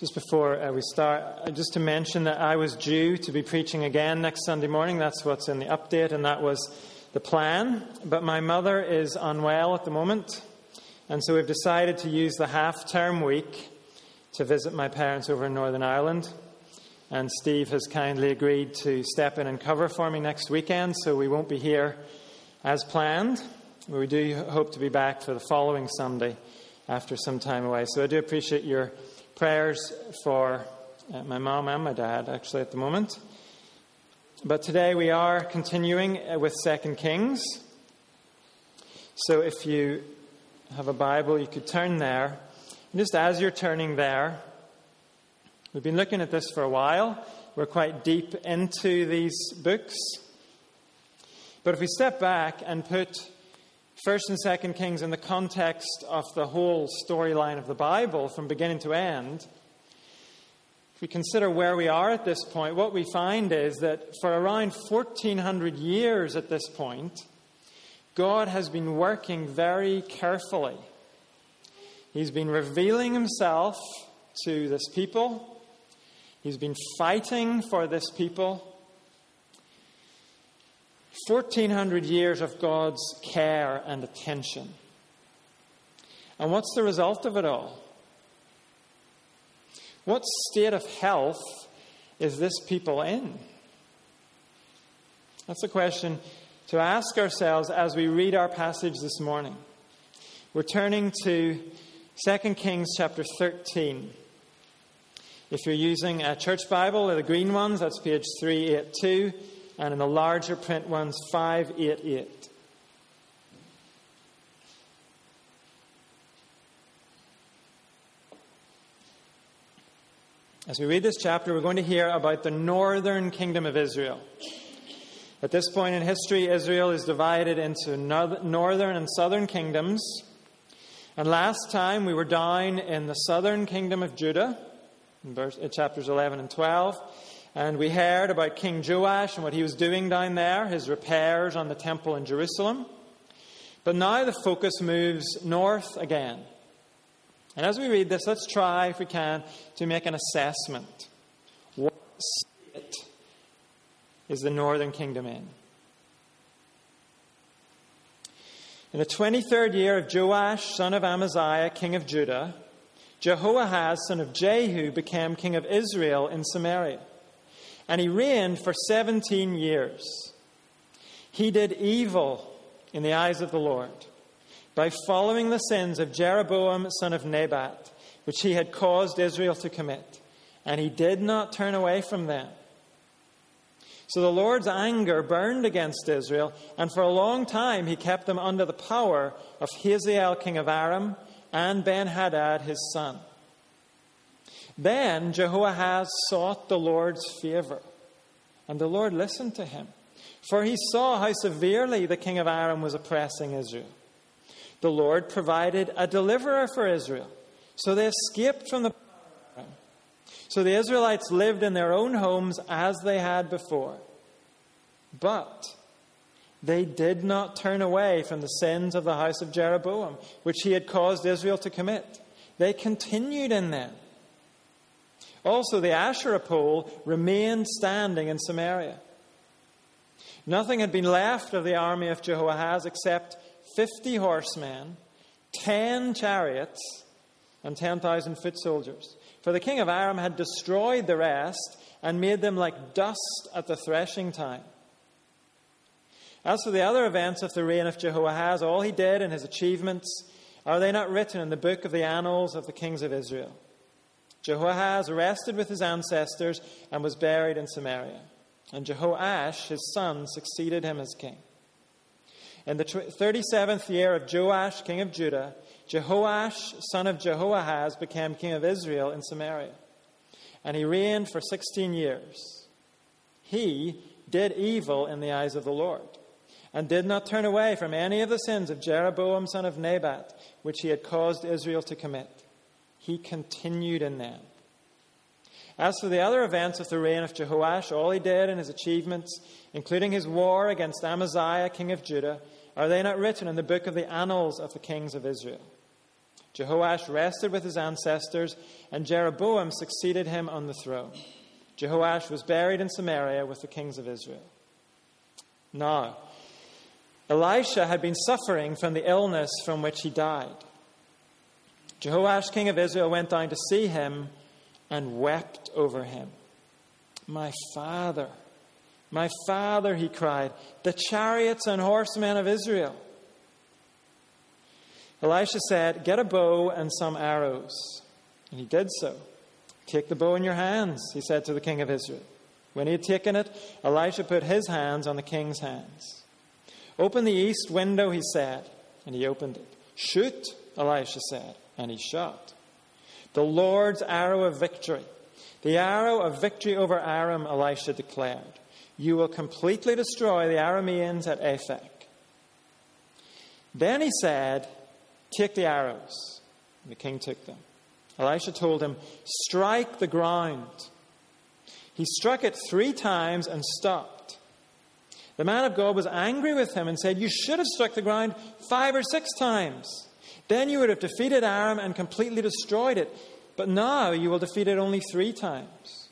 Just before uh, we start, uh, just to mention that I was due to be preaching again next Sunday morning. That's what's in the update, and that was the plan. But my mother is unwell at the moment, and so we've decided to use the half term week to visit my parents over in Northern Ireland. And Steve has kindly agreed to step in and cover for me next weekend, so we won't be here as planned. We do hope to be back for the following Sunday after some time away. So I do appreciate your prayers for uh, my mom and my dad, actually, at the moment. But today we are continuing uh, with Second Kings. So if you have a Bible, you could turn there. And just as you're turning there, we've been looking at this for a while. We're quite deep into these books. But if we step back and put First and Second Kings in the context of the whole storyline of the Bible from beginning to end, if we consider where we are at this point, what we find is that for around 1400 years at this point, God has been working very carefully. He's been revealing himself to this people. He's been fighting for this people. 1400 years of God's care and attention. And what's the result of it all? What state of health is this people in? That's a question to ask ourselves as we read our passage this morning. We're turning to 2 Kings chapter 13. If you're using a church Bible, the green ones, that's page 382 and in the larger print ones, 588. As we read this chapter, we're going to hear about the northern kingdom of Israel. At this point in history, Israel is divided into northern and southern kingdoms. And last time we were down in the southern kingdom of Judah, in, chapters 11 and 12. And we heard about King Joash and what he was doing down there, his repairs on the temple in Jerusalem. But now the focus moves north again. And as we read this, let's try, if we can, to make an assessment. What state is the northern kingdom in? In the 23rd year of Joash, son of Amaziah, king of Judah, Jehoahaz, son of Jehu, became king of Israel in Samaria and he reigned for 17 years. He did evil in the eyes of the Lord by following the sins of Jeroboam, son of Nebat, which he had caused Israel to commit, and he did not turn away from them. So the Lord's anger burned against Israel, and for a long time he kept them under the power of Hazael, king of Aram, and Ben Hadad, his son. Then Jehoahaz sought the Lord's favor, and the Lord listened to him, for he saw how severely the king of Aram was oppressing Israel. The Lord provided a deliverer for Israel, so they escaped from the so the Israelites lived in their own homes as they had before. But they did not turn away from the sins of the house of Jeroboam, which he had caused Israel to commit. They continued in them. Also, the Asherah pole remained standing in Samaria. Nothing had been left of the army of Jehoahaz except 50 horsemen, 10 chariots, and 10,000 foot soldiers. For the king of Aram had destroyed the rest and made them like dust at the threshing time. As for the other events of the reign of Jehoahaz, all he did and his achievements, are they not written in the book of the annals of the kings of Israel? Jehoahaz rested with his ancestors and was buried in Samaria. And Jehoash, his son, succeeded him as king. In the 37th year of Joash, king of Judah, Jehoash, son of Jehoahaz, became king of Israel in Samaria. And he reigned for 16 years. He did evil in the eyes of the Lord, and did not turn away from any of the sins of Jeroboam, son of Nebat, which he had caused Israel to commit he continued in them. As for the other events of the reign of Jehoash, all he did and his achievements, including his war against Amaziah, king of Judah, are they not written in the book of the annals of the kings of Israel? Jehoash rested with his ancestors, and Jeroboam succeeded him on the throne. Jehoash was buried in Samaria with the kings of Israel. Now, Elisha had been suffering from the illness from which he died. Jehoash, king of Israel, went down to see him and wept over him. My father, my father, he cried, the chariots and horsemen of Israel. Elisha said, Get a bow and some arrows. And he did so. Take the bow in your hands, he said to the king of Israel. When he had taken it, Elisha put his hands on the king's hands. Open the east window, he said, and he opened it. Shoot, Elisha said, and he shot. The Lord's arrow of victory, the arrow of victory over Aram, Elisha declared. You will completely destroy the Arameans at Aphek. Then he said, Take the arrows. And the king took them. Elisha told him, Strike the ground. He struck it three times and stopped. The man of God was angry with him and said, You should have struck the ground five or six times. Then you would have defeated Aram and completely destroyed it. But now you will defeat it only three times.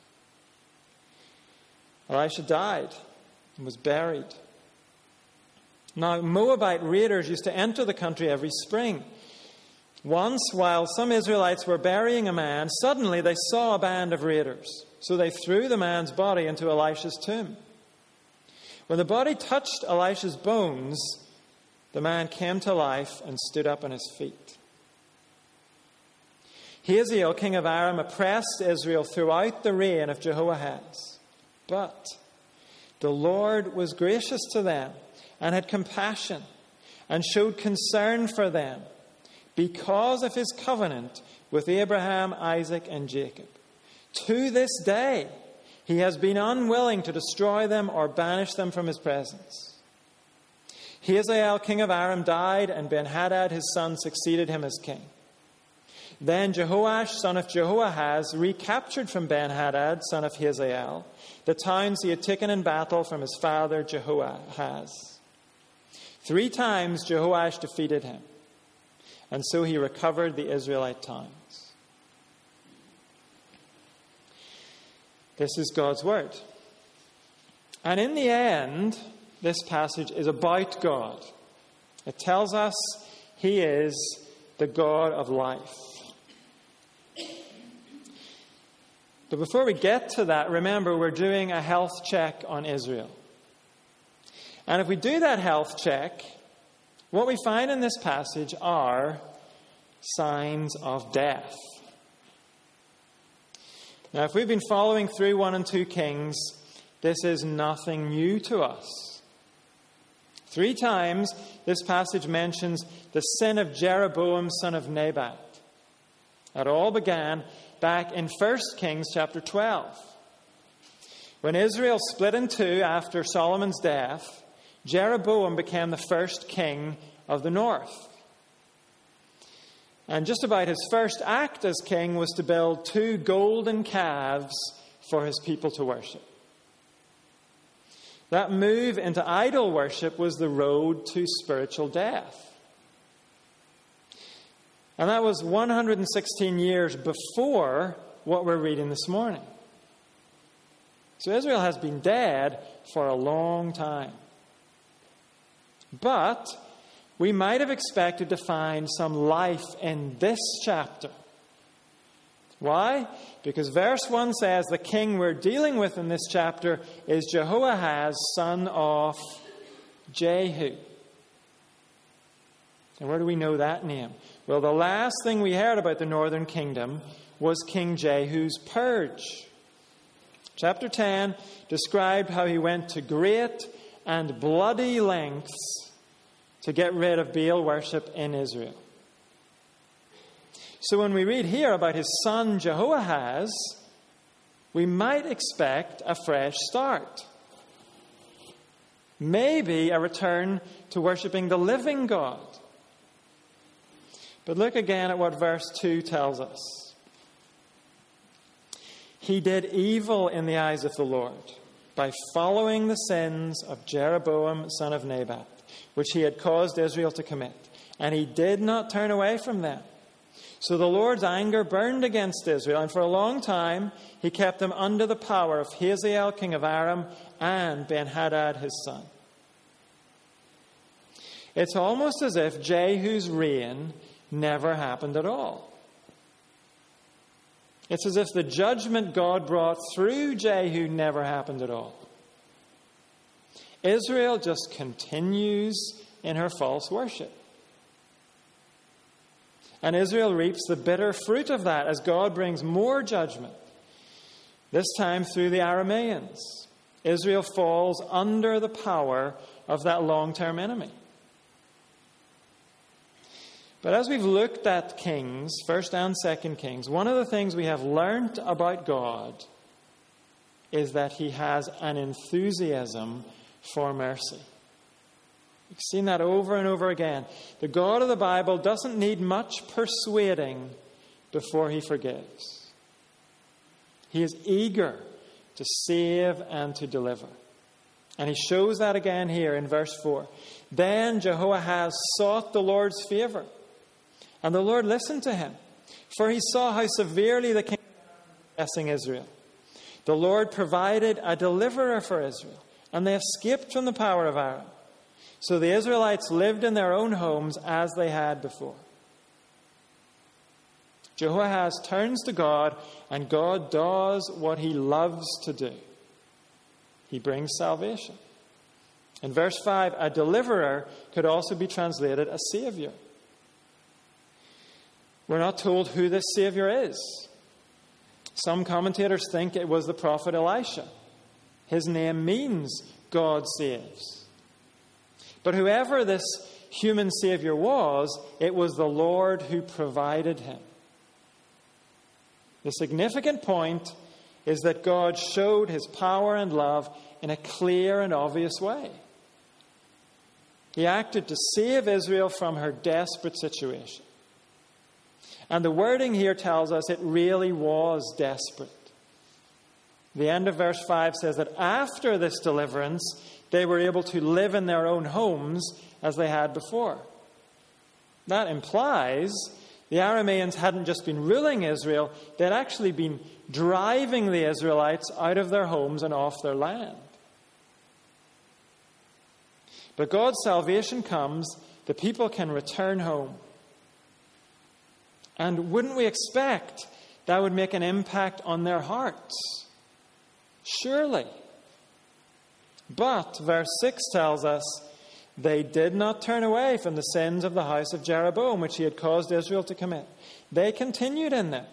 Elisha died and was buried. Now, Moabite raiders used to enter the country every spring. Once, while some Israelites were burying a man, suddenly they saw a band of raiders. So they threw the man's body into Elisha's tomb. When the body touched Elisha's bones, the man came to life and stood up on his feet. Hazael, king of Aram, oppressed Israel throughout the reign of Jehoahaz. But the Lord was gracious to them and had compassion and showed concern for them because of his covenant with Abraham, Isaac, and Jacob. To this day, he has been unwilling to destroy them or banish them from his presence. Hazael, king of Aram, died, and Benhadad, his son, succeeded him as king. Then Jehoash, son of Jehoahaz, recaptured from Benhadad, son of Hazael, the towns he had taken in battle from his father Jehoahaz. Three times Jehoash defeated him, and so he recovered the Israelite towns. This is God's word. And in the end, this passage is about God. It tells us He is the God of life. But before we get to that, remember we're doing a health check on Israel. And if we do that health check, what we find in this passage are signs of death. Now, if we've been following through 1 and 2 Kings, this is nothing new to us. Three times this passage mentions the sin of Jeroboam, son of Nebat. It all began back in 1 Kings chapter 12. When Israel split in two after Solomon's death, Jeroboam became the first king of the north. And just about his first act as king was to build two golden calves for his people to worship. That move into idol worship was the road to spiritual death. And that was 116 years before what we're reading this morning. So Israel has been dead for a long time. But we might have expected to find some life in this chapter. Why? Because verse 1 says the king we're dealing with in this chapter is Jehoahaz, son of Jehu. And where do we know that name? Well, the last thing we heard about the northern kingdom was King Jehu's purge. Chapter 10 described how he went to great and bloody lengths to get rid of Baal worship in Israel. So when we read here about his son Jehoahaz, we might expect a fresh start. Maybe a return to worshipping the living God. But look again at what verse 2 tells us. He did evil in the eyes of the Lord by following the sins of Jeroboam, son of Nebat, which he had caused Israel to commit. And he did not turn away from them. So the Lord's anger burned against Israel, and for a long time he kept them under the power of Hazael, king of Aram, and Ben Hadad, his son. It's almost as if Jehu's reign never happened at all. It's as if the judgment God brought through Jehu never happened at all. Israel just continues in her false worship. And Israel reaps the bitter fruit of that as God brings more judgment, this time through the Arameans. Israel falls under the power of that long term enemy. But as we've looked at Kings, 1st and 2nd Kings, one of the things we have learnt about God is that he has an enthusiasm for mercy. We've seen that over and over again. The God of the Bible doesn't need much persuading before he forgives. He is eager to save and to deliver. And he shows that again here in verse 4. Then Jehoahaz sought the Lord's favor, and the Lord listened to him, for he saw how severely the king was oppressing Israel. The Lord provided a deliverer for Israel, and they escaped from the power of Aram. So the Israelites lived in their own homes as they had before. Jehoahaz turns to God, and God does what he loves to do. He brings salvation. In verse 5, a deliverer could also be translated a savior. We're not told who this savior is. Some commentators think it was the prophet Elisha. His name means God saves. But whoever this human Savior was, it was the Lord who provided him. The significant point is that God showed his power and love in a clear and obvious way. He acted to save Israel from her desperate situation. And the wording here tells us it really was desperate. The end of verse 5 says that after this deliverance, they were able to live in their own homes as they had before. That implies the Arameans hadn't just been ruling Israel, they'd actually been driving the Israelites out of their homes and off their land. But God's salvation comes, the people can return home. And wouldn't we expect that would make an impact on their hearts? Surely. But, verse 6 tells us, they did not turn away from the sins of the house of Jeroboam, which he had caused Israel to commit. They continued in them.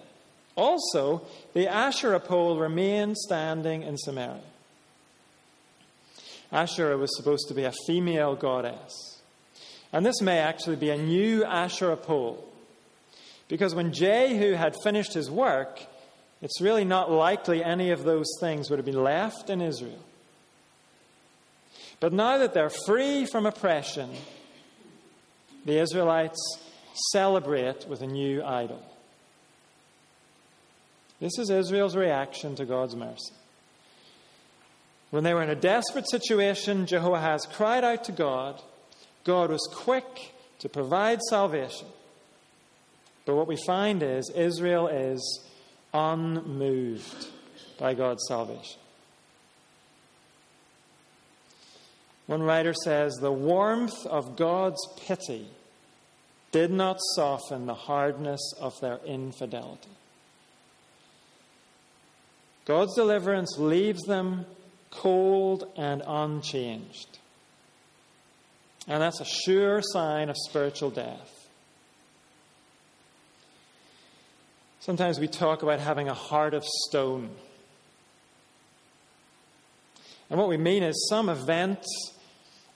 Also, the Asherah pole remained standing in Samaria. Asherah was supposed to be a female goddess. And this may actually be a new Asherah pole. Because when Jehu had finished his work, it's really not likely any of those things would have been left in Israel. But now that they're free from oppression, the Israelites celebrate with a new idol. This is Israel's reaction to God's mercy. When they were in a desperate situation, Jehoahaz cried out to God. God was quick to provide salvation. But what we find is Israel is unmoved by God's salvation. One writer says, The warmth of God's pity did not soften the hardness of their infidelity. God's deliverance leaves them cold and unchanged. And that's a sure sign of spiritual death. Sometimes we talk about having a heart of stone. And what we mean is some events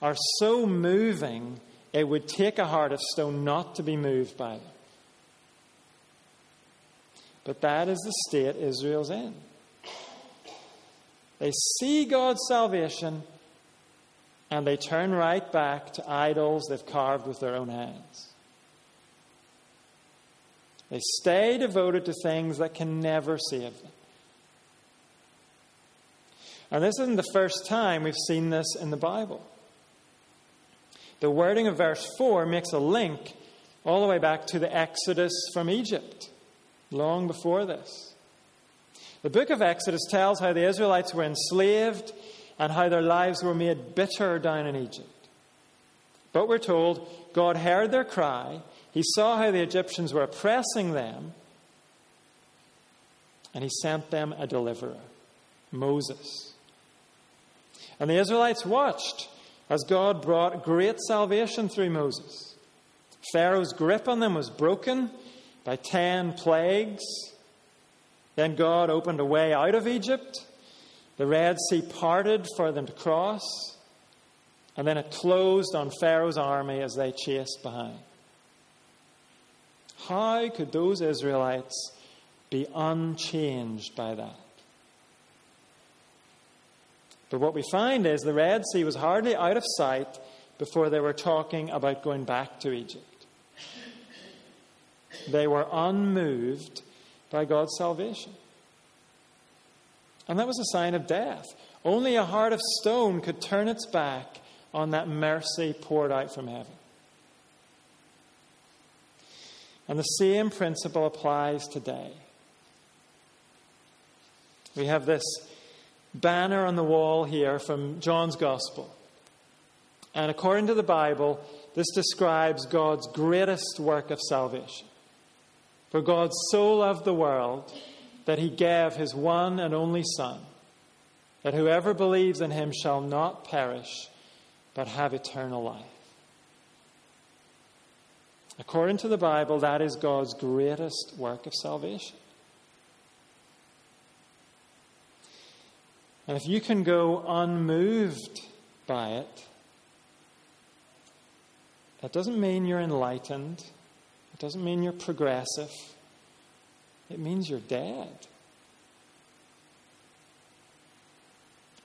are so moving, it would take a heart of stone not to be moved by them. But that is the state Israel's in. They see God's salvation and they turn right back to idols they've carved with their own hands. They stay devoted to things that can never save them. And this isn't the first time we've seen this in the Bible. The wording of verse 4 makes a link all the way back to the Exodus from Egypt, long before this. The book of Exodus tells how the Israelites were enslaved and how their lives were made bitter down in Egypt. But we're told God heard their cry, He saw how the Egyptians were oppressing them, and He sent them a deliverer, Moses. And the Israelites watched as God brought great salvation through Moses. Pharaoh's grip on them was broken by ten plagues. Then God opened a way out of Egypt. The Red Sea parted for them to cross. And then it closed on Pharaoh's army as they chased behind. How could those Israelites be unchanged by that? But what we find is the Red Sea was hardly out of sight before they were talking about going back to Egypt. They were unmoved by God's salvation. And that was a sign of death. Only a heart of stone could turn its back on that mercy poured out from heaven. And the same principle applies today. We have this banner on the wall here from John's Gospel. And according to the Bible, this describes God's greatest work of salvation. For God so loved the world that he gave his one and only Son, that whoever believes in him shall not perish, but have eternal life. According to the Bible, that is God's greatest work of salvation. And if you can go unmoved by it, that doesn't mean you're enlightened. It doesn't mean you're progressive. It means you're dead.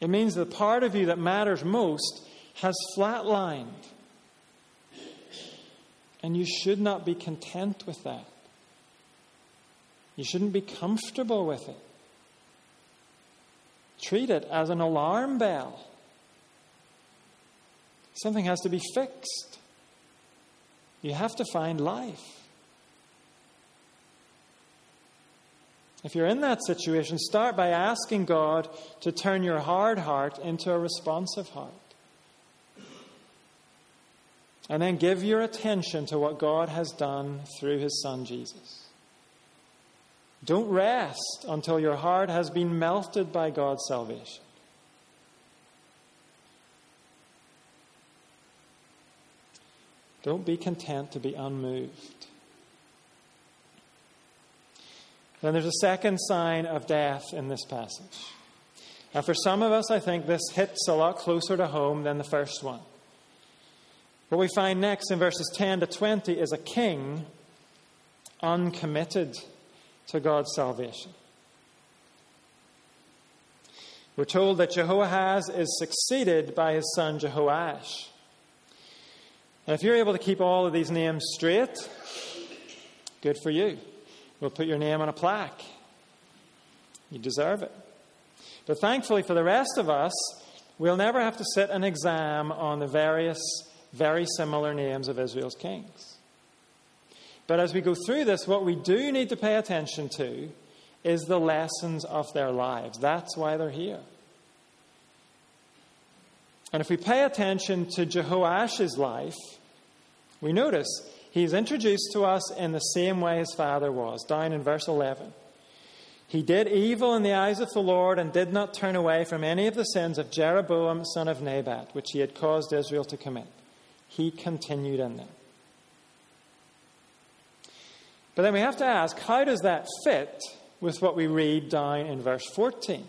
It means the part of you that matters most has flatlined. And you should not be content with that. You shouldn't be comfortable with it. Treat it as an alarm bell. Something has to be fixed. You have to find life. If you're in that situation, start by asking God to turn your hard heart into a responsive heart. And then give your attention to what God has done through his Son Jesus. Don't rest until your heart has been melted by God's salvation. Don't be content to be unmoved. Then there's a second sign of death in this passage. And for some of us, I think this hits a lot closer to home than the first one. What we find next in verses 10 to 20 is a king uncommitted to God's salvation. We're told that Jehoahaz is succeeded by his son Jehoash. And if you're able to keep all of these names straight, good for you. We'll put your name on a plaque. You deserve it. But thankfully for the rest of us, we'll never have to sit an exam on the various, very similar names of Israel's kings. But as we go through this, what we do need to pay attention to is the lessons of their lives. That's why they're here. And if we pay attention to Jehoash's life, we notice He's introduced to us in the same way his father was, down in verse 11. He did evil in the eyes of the Lord and did not turn away from any of the sins of Jeroboam, son of Nebat, which he had caused Israel to commit. He continued in them. But then we have to ask how does that fit with what we read down in verse 14?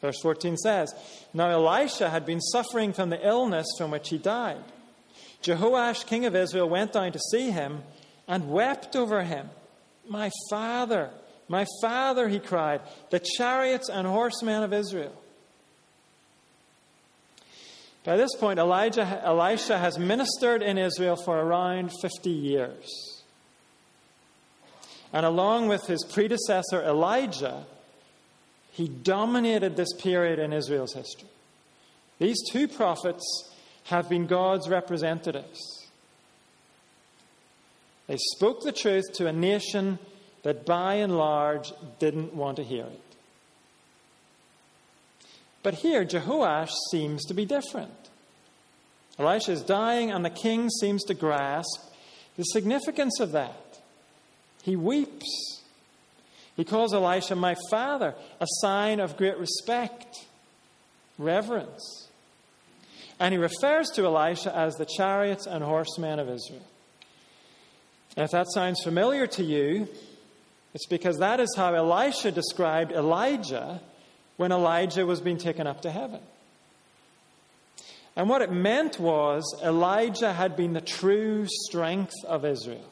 Verse 14 says, Now Elisha had been suffering from the illness from which he died. Jehoash, king of Israel, went down to see him and wept over him. My father, my father, he cried, the chariots and horsemen of Israel. By this point, Elijah, Elisha has ministered in Israel for around 50 years. And along with his predecessor Elijah, he dominated this period in Israel's history. These two prophets have been God's representatives. They spoke the truth to a nation that by and large didn't want to hear it. But here, Jehoash seems to be different. Elisha is dying, and the king seems to grasp the significance of that. He weeps. He calls Elisha my father, a sign of great respect, reverence. And he refers to Elisha as the chariots and horsemen of Israel. And if that sounds familiar to you, it's because that is how Elisha described Elijah when Elijah was being taken up to heaven. And what it meant was Elijah had been the true strength of Israel.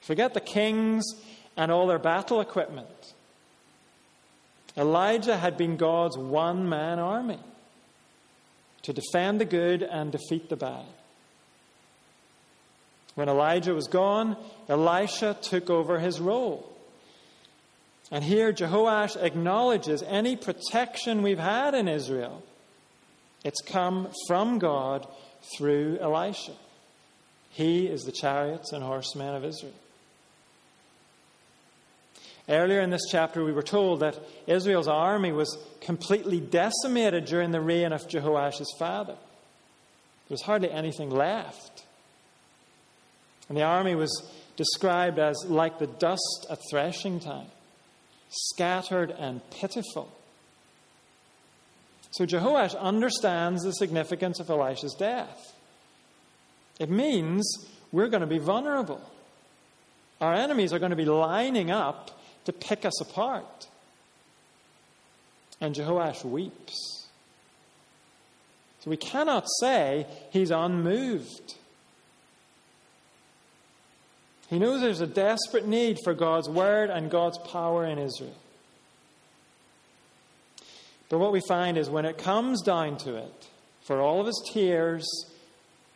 Forget the kings and all their battle equipment. Elijah had been God's one man army to defend the good and defeat the bad. When Elijah was gone, Elisha took over his role. And here Jehoash acknowledges any protection we've had in Israel. It's come from God through Elisha. He is the chariots and horsemen of Israel. Earlier in this chapter, we were told that Israel's army was completely decimated during the reign of Jehoash's father. There was hardly anything left. And the army was described as like the dust at threshing time, scattered and pitiful. So Jehoash understands the significance of Elisha's death. It means we're going to be vulnerable. Our enemies are going to be lining up to pick us apart. And Jehoash weeps. So we cannot say he's unmoved. He knows there's a desperate need for God's word and God's power in Israel. But what we find is when it comes down to it, for all of his tears,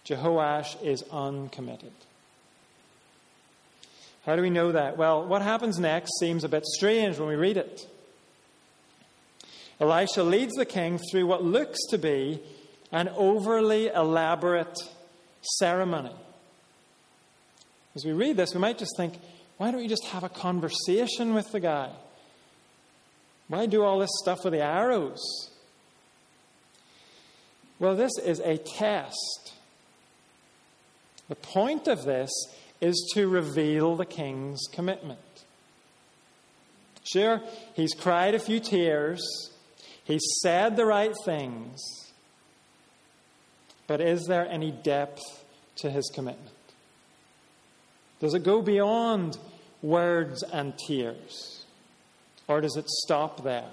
Jehoash is uncommitted. How do we know that? Well, what happens next seems a bit strange when we read it. Elisha leads the king through what looks to be an overly elaborate ceremony. As we read this, we might just think, why don't you just have a conversation with the guy? Why do all this stuff with the arrows? Well, this is a test. The point of this is to reveal the king's commitment. Sure, he's cried a few tears, he's said the right things, but is there any depth to his commitment? Does it go beyond words and tears? Or does it stop there?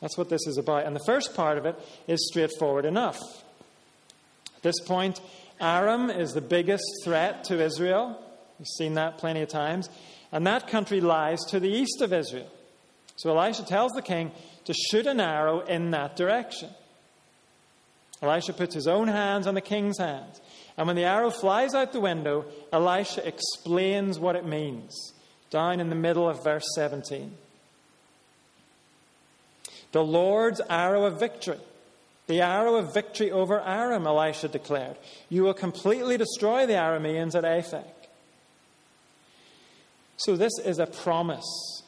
That's what this is about. And the first part of it is straightforward enough. At this point, Aram is the biggest threat to Israel. We've seen that plenty of times. And that country lies to the east of Israel. So Elisha tells the king to shoot an arrow in that direction. Elisha puts his own hands on the king's hands. And when the arrow flies out the window, Elisha explains what it means, down in the middle of verse 17. The Lord's arrow of victory. The arrow of victory over Aram, Elisha declared. You will completely destroy the Arameans at Aphek. So, this is a promise.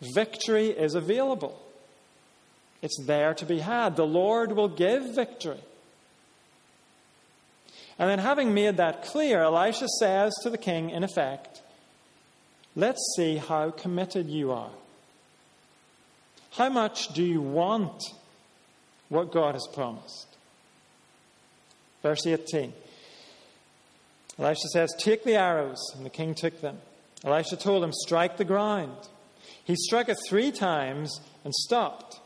Victory is available, it's there to be had. The Lord will give victory. And then, having made that clear, Elisha says to the king, in effect, Let's see how committed you are. How much do you want what God has promised. Verse 18 Elisha says, Take the arrows. And the king took them. Elisha told him, Strike the ground. He struck it three times and stopped.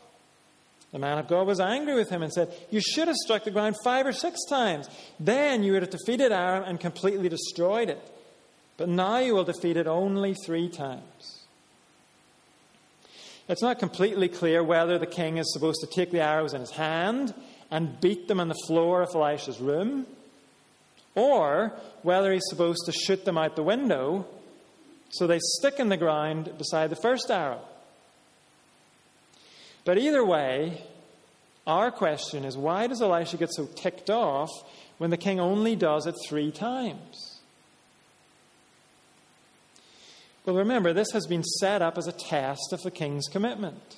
The man of God was angry with him and said, You should have struck the ground five or six times. Then you would have defeated Aram and completely destroyed it. But now you will defeat it only three times. It's not completely clear whether the king is supposed to take the arrows in his hand and beat them on the floor of Elisha's room, or whether he's supposed to shoot them out the window so they stick in the ground beside the first arrow. But either way, our question is why does Elisha get so ticked off when the king only does it three times? Well, remember, this has been set up as a test of the king's commitment.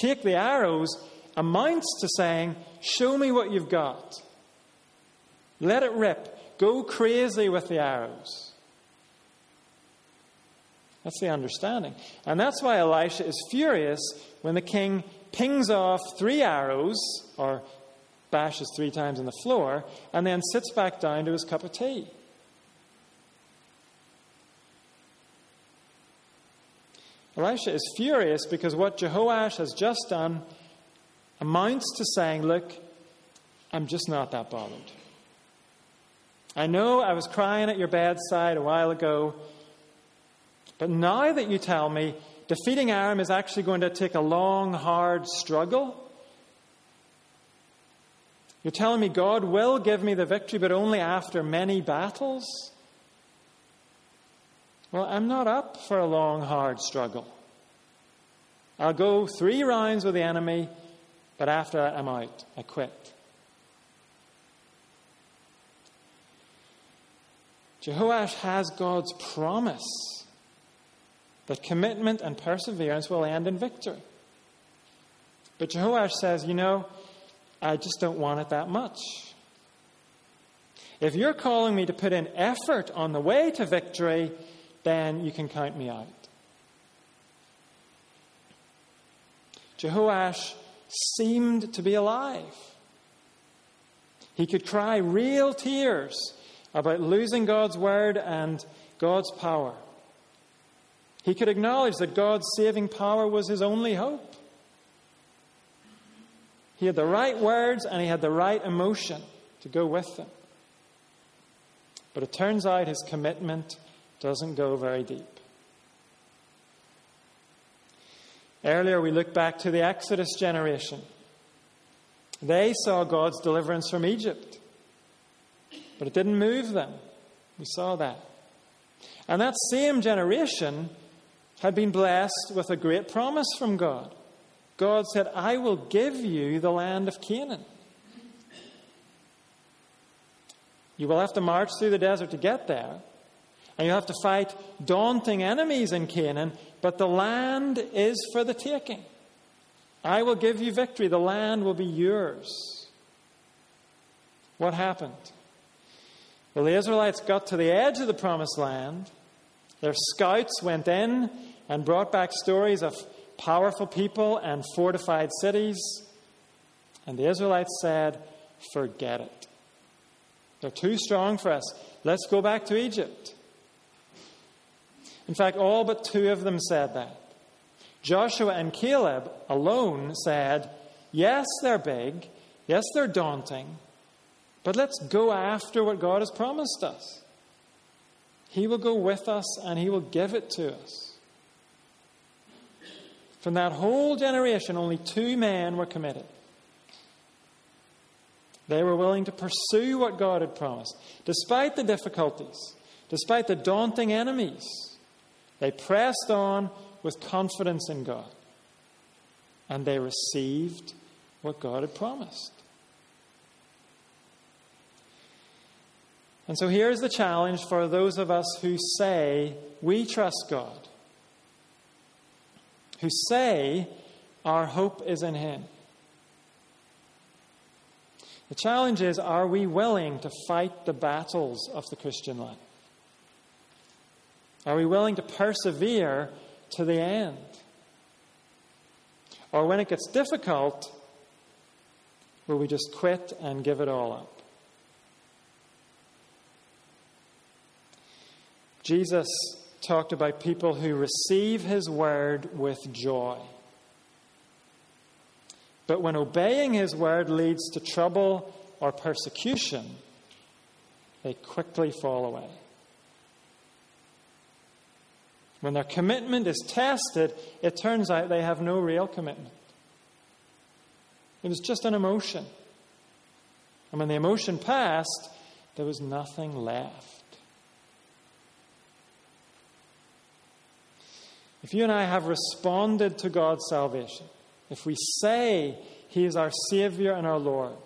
Take the arrows amounts to saying, Show me what you've got. Let it rip. Go crazy with the arrows. That's the understanding. And that's why Elisha is furious when the king pings off three arrows, or bashes three times on the floor, and then sits back down to his cup of tea. Elisha is furious because what Jehoash has just done amounts to saying, Look, I'm just not that bothered. I know I was crying at your bedside a while ago, but now that you tell me defeating Aram is actually going to take a long, hard struggle, you're telling me God will give me the victory, but only after many battles? Well, I'm not up for a long, hard struggle. I'll go three rounds with the enemy, but after that, I'm out, I quit. Jehoash has God's promise that commitment and perseverance will end in victory. But Jehoash says, you know, I just don't want it that much. If you're calling me to put in effort on the way to victory, then you can count me out. Jehoash seemed to be alive. He could cry real tears about losing God's word and God's power. He could acknowledge that God's saving power was his only hope. He had the right words and he had the right emotion to go with them. But it turns out his commitment doesn't go very deep. Earlier, we looked back to the Exodus generation. They saw God's deliverance from Egypt, but it didn't move them. We saw that. And that same generation had been blessed with a great promise from God. God said, I will give you the land of Canaan. You will have to march through the desert to get there, and you have to fight daunting enemies in Canaan, but the land is for the taking. I will give you victory. The land will be yours. What happened? Well, the Israelites got to the edge of the promised land. Their scouts went in and brought back stories of powerful people and fortified cities. And the Israelites said, Forget it. They're too strong for us. Let's go back to Egypt. In fact, all but two of them said that. Joshua and Caleb alone said, Yes, they're big. Yes, they're daunting. But let's go after what God has promised us. He will go with us and He will give it to us. From that whole generation, only two men were committed. They were willing to pursue what God had promised, despite the difficulties, despite the daunting enemies. They pressed on with confidence in God. And they received what God had promised. And so here's the challenge for those of us who say we trust God, who say our hope is in Him. The challenge is are we willing to fight the battles of the Christian life? Are we willing to persevere to the end? Or when it gets difficult, will we just quit and give it all up? Jesus talked about people who receive his word with joy. But when obeying his word leads to trouble or persecution, they quickly fall away. When their commitment is tested, it turns out they have no real commitment. It was just an emotion. And when the emotion passed, there was nothing left. If you and I have responded to God's salvation, if we say He is our Savior and our Lord,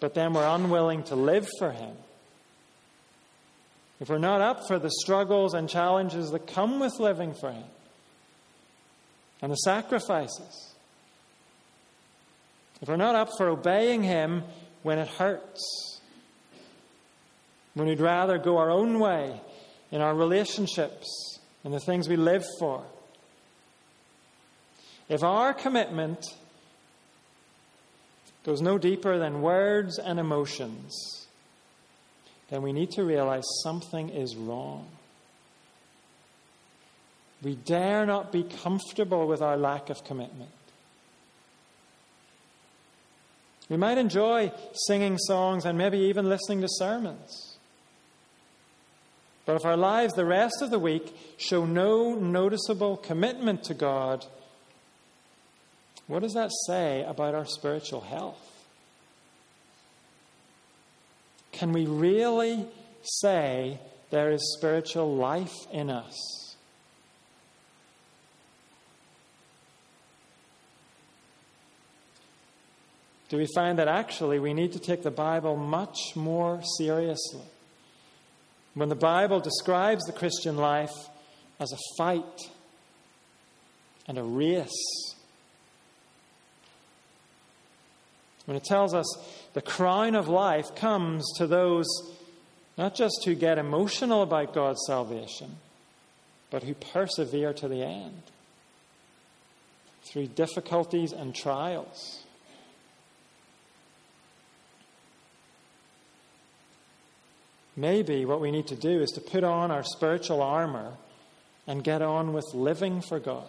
but then we're unwilling to live for Him, if we're not up for the struggles and challenges that come with living for Him and the sacrifices, if we're not up for obeying Him when it hurts, when we'd rather go our own way in our relationships and the things we live for, if our commitment goes no deeper than words and emotions, then we need to realize something is wrong. We dare not be comfortable with our lack of commitment. We might enjoy singing songs and maybe even listening to sermons. But if our lives the rest of the week show no noticeable commitment to God, what does that say about our spiritual health? Can we really say there is spiritual life in us? Do we find that actually we need to take the Bible much more seriously? When the Bible describes the Christian life as a fight and a race, when it tells us the crown of life comes to those not just who get emotional about God's salvation, but who persevere to the end through difficulties and trials. Maybe what we need to do is to put on our spiritual armor and get on with living for God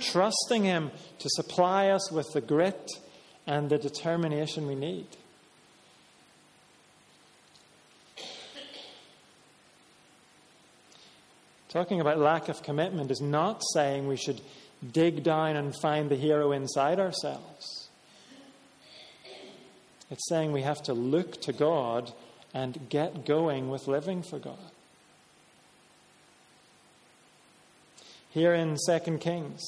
trusting Him to supply us with the grit and the determination we need. Talking about lack of commitment is not saying we should dig down and find the hero inside ourselves. It's saying we have to look to God and get going with living for God. Here in 2 Kings,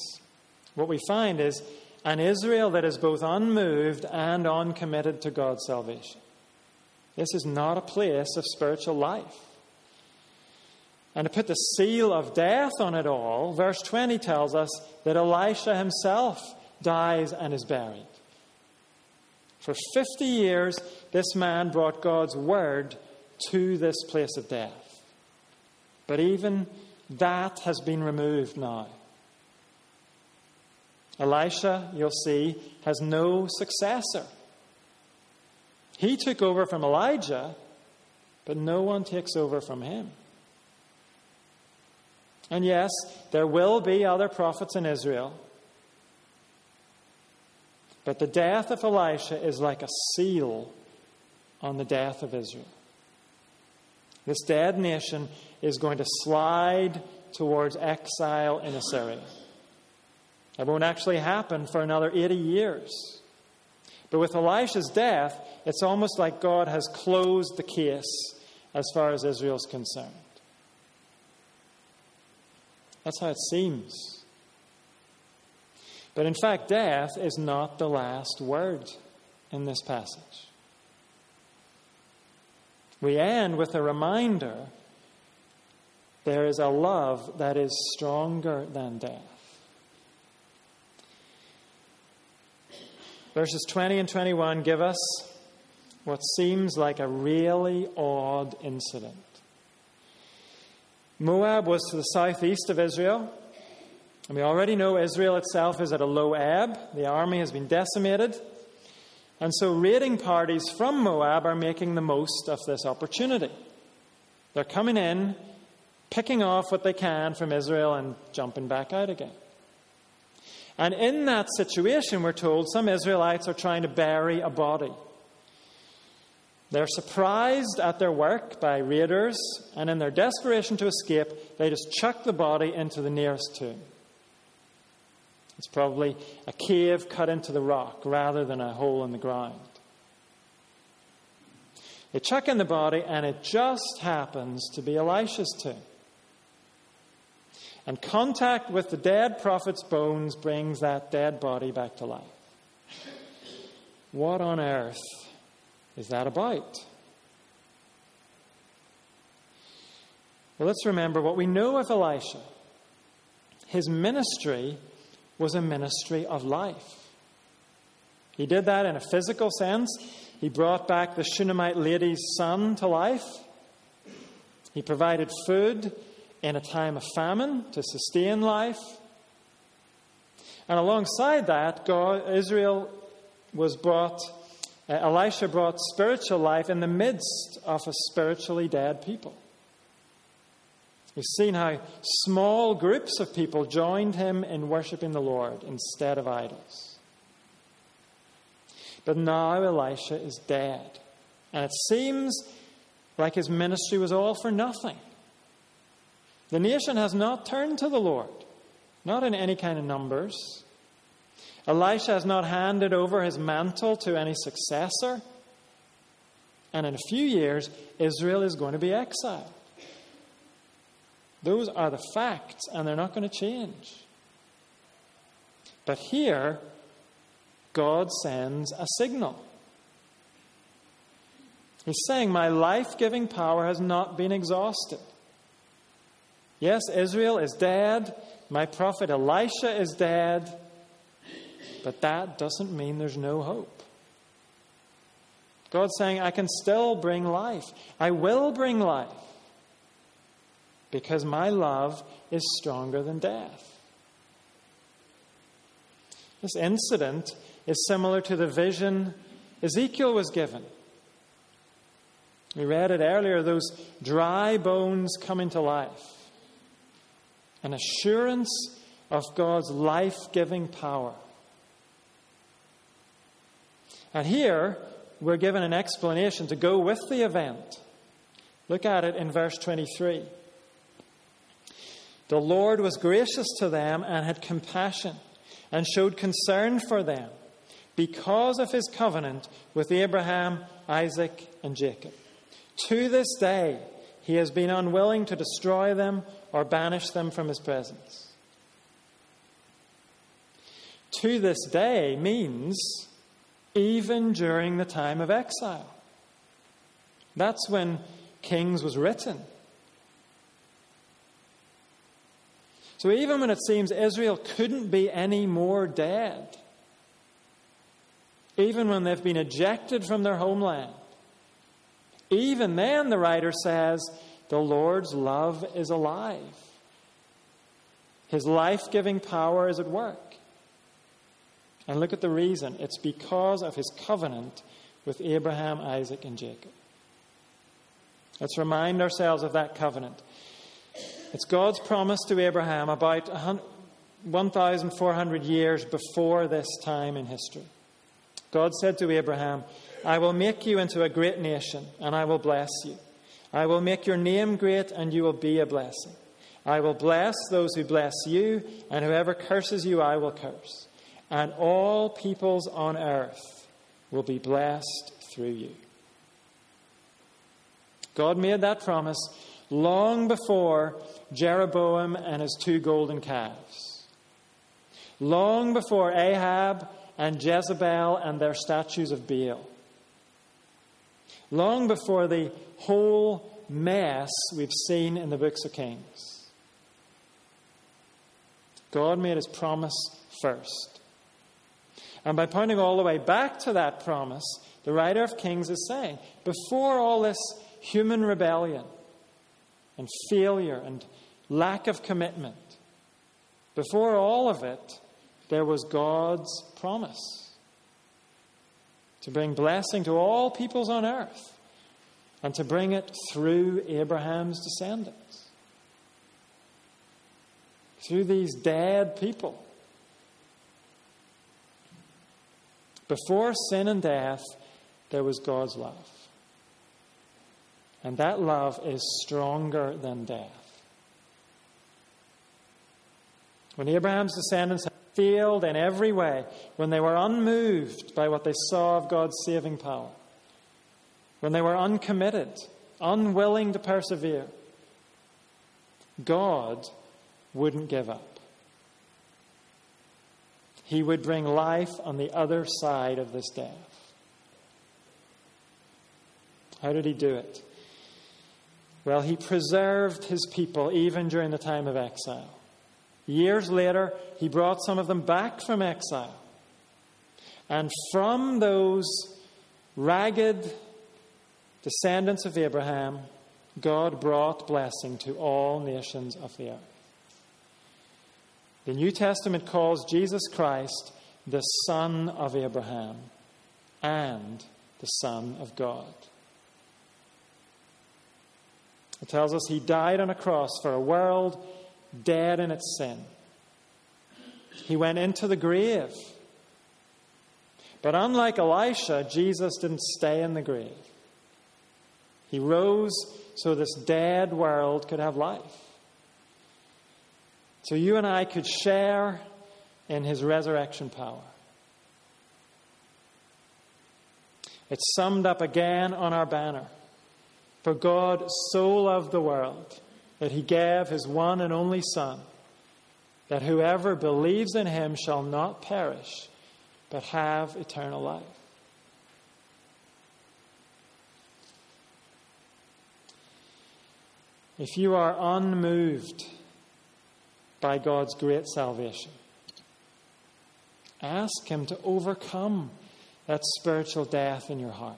what we find is an Israel that is both unmoved and uncommitted to God's salvation. This is not a place of spiritual life. And to put the seal of death on it all, verse 20 tells us that Elisha himself dies and is buried. For 50 years, this man brought God's word to this place of death. But even that has been removed now. Elisha, you'll see, has no successor. He took over from Elijah, but no one takes over from him. And yes, there will be other prophets in Israel. But the death of Elisha is like a seal on the death of Israel. This dead nation is going to slide towards exile in Assyria. It won't actually happen for another 80 years. But with Elisha's death, it's almost like God has closed the case as far as Israel's concerned. That's how it seems. But in fact, death is not the last word in this passage. We end with a reminder there is a love that is stronger than death. Verses 20 and 21 give us what seems like a really odd incident. Moab was to the southeast of Israel. And we already know Israel itself is at a low ebb. The army has been decimated. And so raiding parties from Moab are making the most of this opportunity. They're coming in, picking off what they can from Israel, and jumping back out again. And in that situation, we're told some Israelites are trying to bury a body. They're surprised at their work by raiders, and in their desperation to escape, they just chuck the body into the nearest tomb. It's probably a cave cut into the rock rather than a hole in the ground. They chuck in the body, and it just happens to be Elisha's tomb. And contact with the dead prophet's bones brings that dead body back to life. What on earth is that about? Well, let's remember what we know of Elisha. His ministry was a ministry of life. He did that in a physical sense. He brought back the Shunammite lady's son to life. He provided food in a time of famine to sustain life. And alongside that, God, Israel was brought, uh, Elisha brought spiritual life in the midst of a spiritually dead people. We've seen how small groups of people joined him in worshipping the Lord instead of idols. But now Elisha is dead. And it seems like his ministry was all for nothing. The nation has not turned to the Lord, not in any kind of numbers. Elisha has not handed over his mantle to any successor. And in a few years, Israel is going to be exiled. Those are the facts, and they're not going to change. But here, God sends a signal. He's saying, My life giving power has not been exhausted. Yes, Israel is dead. My prophet Elisha is dead. But that doesn't mean there's no hope. God's saying, I can still bring life. I will bring life because my love is stronger than death. This incident is similar to the vision Ezekiel was given. We read it earlier those dry bones coming to life. An assurance of God's life giving power. And here, we're given an explanation to go with the event. Look at it in verse 23. The Lord was gracious to them and had compassion and showed concern for them because of his covenant with Abraham, Isaac, and Jacob. To this day, he has been unwilling to destroy them or banish them from his presence. To this day means even during the time of exile. That's when Kings was written. So even when it seems Israel couldn't be any more dead, even when they've been ejected from their homeland, even then, the writer says, the Lord's love is alive. His life giving power is at work. And look at the reason it's because of his covenant with Abraham, Isaac, and Jacob. Let's remind ourselves of that covenant. It's God's promise to Abraham about 1,400 years before this time in history. God said to Abraham, I will make you into a great nation, and I will bless you. I will make your name great, and you will be a blessing. I will bless those who bless you, and whoever curses you, I will curse. And all peoples on earth will be blessed through you. God made that promise long before Jeroboam and his two golden calves. Long before Ahab and Jezebel and their statues of Baal. Long before the whole mess we've seen in the books of Kings. God made his promise first. And by pointing all the way back to that promise, the writer of Kings is saying, before all this human rebellion and failure and lack of commitment. Before all of it, there was God's promise to bring blessing to all peoples on earth and to bring it through Abraham's descendants. Through these dead people. Before sin and death, there was God's love. And that love is stronger than death. When Abraham's descendants had failed in every way, when they were unmoved by what they saw of God's saving power, when they were uncommitted, unwilling to persevere, God wouldn't give up. He would bring life on the other side of this death. How did he do it? Well, he preserved his people even during the time of exile. Years later, he brought some of them back from exile. And from those ragged descendants of Abraham, God brought blessing to all nations of the earth. The New Testament calls Jesus Christ the Son of Abraham and the Son of God. It tells us he died on a cross for a world dead in its sin. He went into the grave. But unlike Elisha, Jesus didn't stay in the grave. He rose so this dead world could have life. So you and I could share in his resurrection power. It's summed up again on our banner. For God so loved the world that he gave his one and only Son, that whoever believes in him shall not perish, but have eternal life. If you are unmoved by God's great salvation, ask Him to overcome that spiritual death in your heart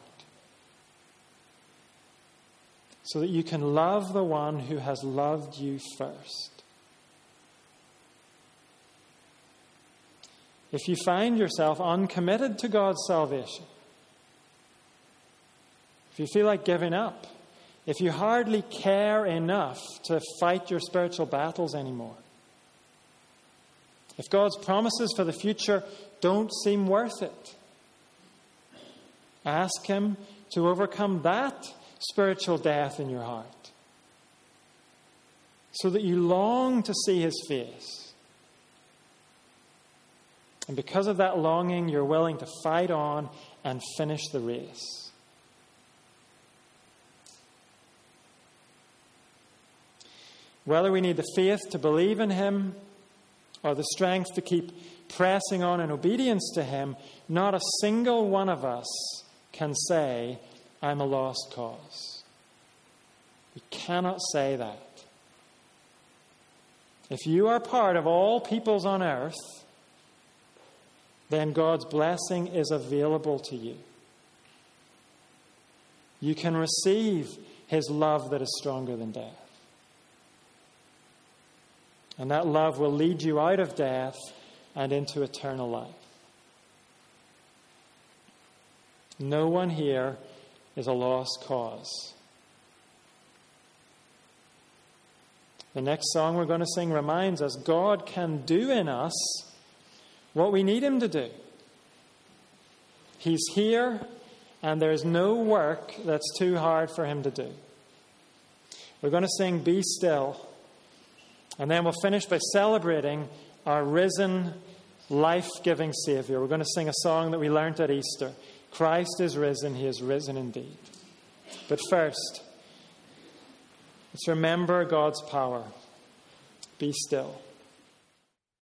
so that you can love the one who has loved you first. If you find yourself uncommitted to God's salvation, if you feel like giving up, if you hardly care enough to fight your spiritual battles anymore, if God's promises for the future don't seem worth it, ask Him to overcome that spiritual death in your heart so that you long to see his face. And because of that longing, you're willing to fight on and finish the race. Whether we need the faith to believe in him or the strength to keep pressing on in obedience to him, not a single one of us can say, I'm a lost cause. We cannot say that. If you are part of all peoples on earth, then God's blessing is available to you. You can receive His love that is stronger than death. And that love will lead you out of death and into eternal life. No one here is a lost cause. The next song we're going to sing reminds us God can do in us what we need Him to do. He's here, and there's no work that's too hard for Him to do. We're going to sing Be Still, and then we'll finish by celebrating our risen, life giving Savior. We're going to sing a song that we learned at Easter. Christ is risen, he is risen indeed. But first, let's remember God's power. Be still.